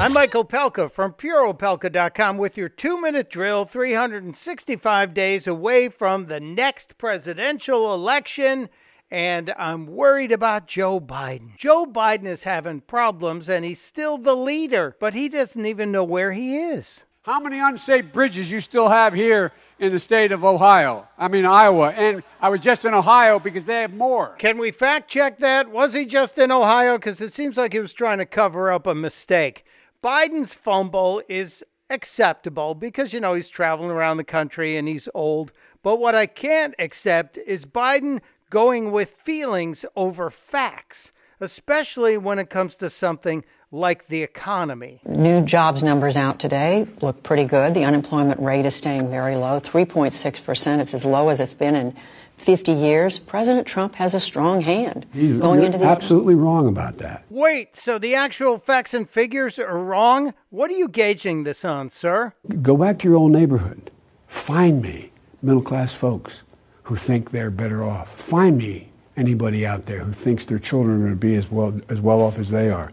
I'm Michael Pelka from PureOpelka.com with your two minute drill 365 days away from the next presidential election. And I'm worried about Joe Biden. Joe Biden is having problems and he's still the leader, but he doesn't even know where he is. How many unsafe bridges you still have here in the state of Ohio? I mean, Iowa. And I was just in Ohio because they have more. Can we fact check that? Was he just in Ohio? Because it seems like he was trying to cover up a mistake. Biden's fumble is acceptable because, you know, he's traveling around the country and he's old. But what I can't accept is Biden going with feelings over facts, especially when it comes to something like the economy. New jobs numbers out today look pretty good. The unemployment rate is staying very low, 3.6%. It's as low as it's been in 50 years. President Trump has a strong hand He's going into the absolutely wrong about that. Wait, so the actual facts and figures are wrong? What are you gauging this on, sir? Go back to your old neighborhood. Find me middle class folks who think they're better off. Find me anybody out there who thinks their children are going to be as well as well off as they are.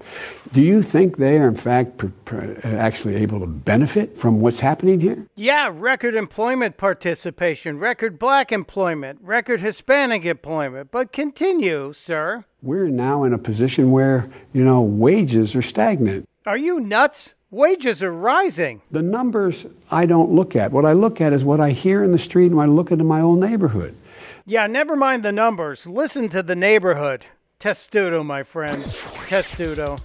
Do you think they are in fact pr- pr- actually able to benefit from what's happening here? Yeah, record employment participation, record black employment, record Hispanic employment. But continue, sir. We're now in a position where, you know, wages are stagnant. Are you nuts? Wages are rising. The numbers I don't look at. What I look at is what I hear in the street and what I look at in my own neighborhood. Yeah, never mind the numbers. Listen to the neighborhood. Testudo, my friends. Testudo.